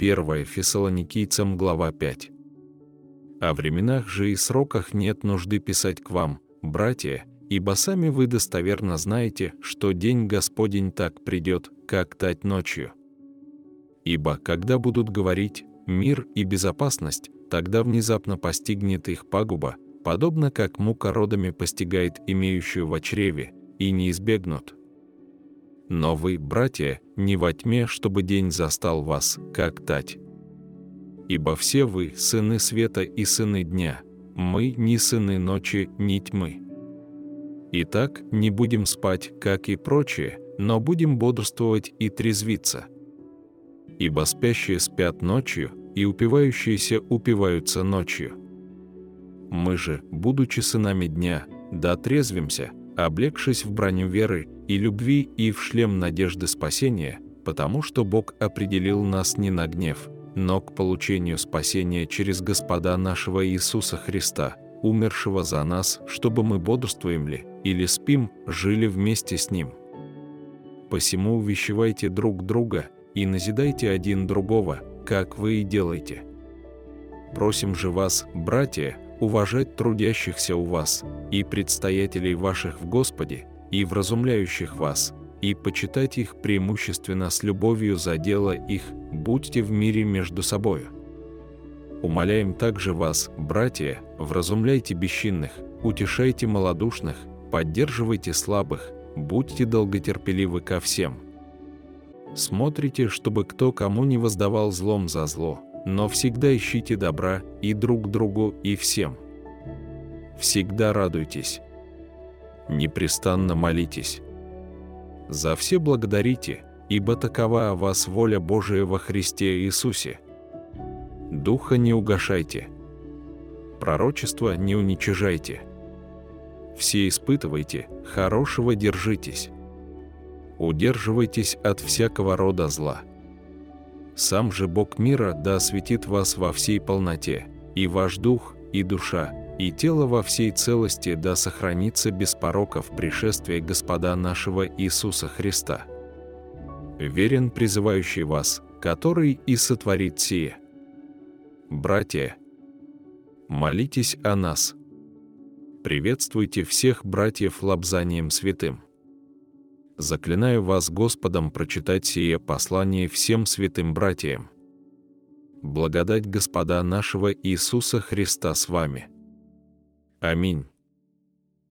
1 Фессалоникийцам глава 5. О временах же и сроках нет нужды писать к вам, братья, ибо сами вы достоверно знаете, что день Господень так придет, как тать ночью. Ибо когда будут говорить «мир и безопасность», тогда внезапно постигнет их пагуба, подобно как мука родами постигает имеющую в чреве, и не избегнут. Но вы, братья, не во тьме, чтобы день застал вас, как тать. Ибо все вы сыны света и сыны дня, мы не сыны ночи, ни тьмы. Итак, не будем спать, как и прочие, но будем бодрствовать и трезвиться. Ибо спящие спят ночью, и упивающиеся упиваются ночью. Мы же, будучи сынами дня, да трезвимся, облегшись в броню веры и любви и в шлем надежды спасения, потому что Бог определил нас не на гнев, но к получению спасения через Господа нашего Иисуса Христа, умершего за нас, чтобы мы бодрствуем ли или спим, жили вместе с Ним. Посему увещевайте друг друга и назидайте один другого, как вы и делаете. Просим же вас, братья, уважать трудящихся у вас и предстоятелей ваших в Господе, и вразумляющих вас, и почитать их преимущественно с любовью за дело их, будьте в мире между собою. Умоляем также вас, братья, вразумляйте бесчинных, утешайте малодушных, поддерживайте слабых, будьте долготерпеливы ко всем. Смотрите, чтобы кто кому не воздавал злом за зло, но всегда ищите добра и друг другу, и всем. Всегда радуйтесь. Непрестанно молитесь. За все благодарите, ибо такова о вас воля Божия во Христе Иисусе. Духа не угашайте. Пророчество не уничижайте. Все испытывайте, хорошего держитесь. Удерживайтесь от всякого рода зла. Сам же Бог мира да осветит вас во всей полноте, и ваш дух, и душа, и тело во всей целости да сохранится без пороков пришествия Господа нашего Иисуса Христа. Верен призывающий вас, который и сотворит сие. Братья, молитесь о нас. Приветствуйте всех братьев лобзанием святым заклинаю вас Господом прочитать сие послание всем святым братьям. Благодать Господа нашего Иисуса Христа с вами. Аминь.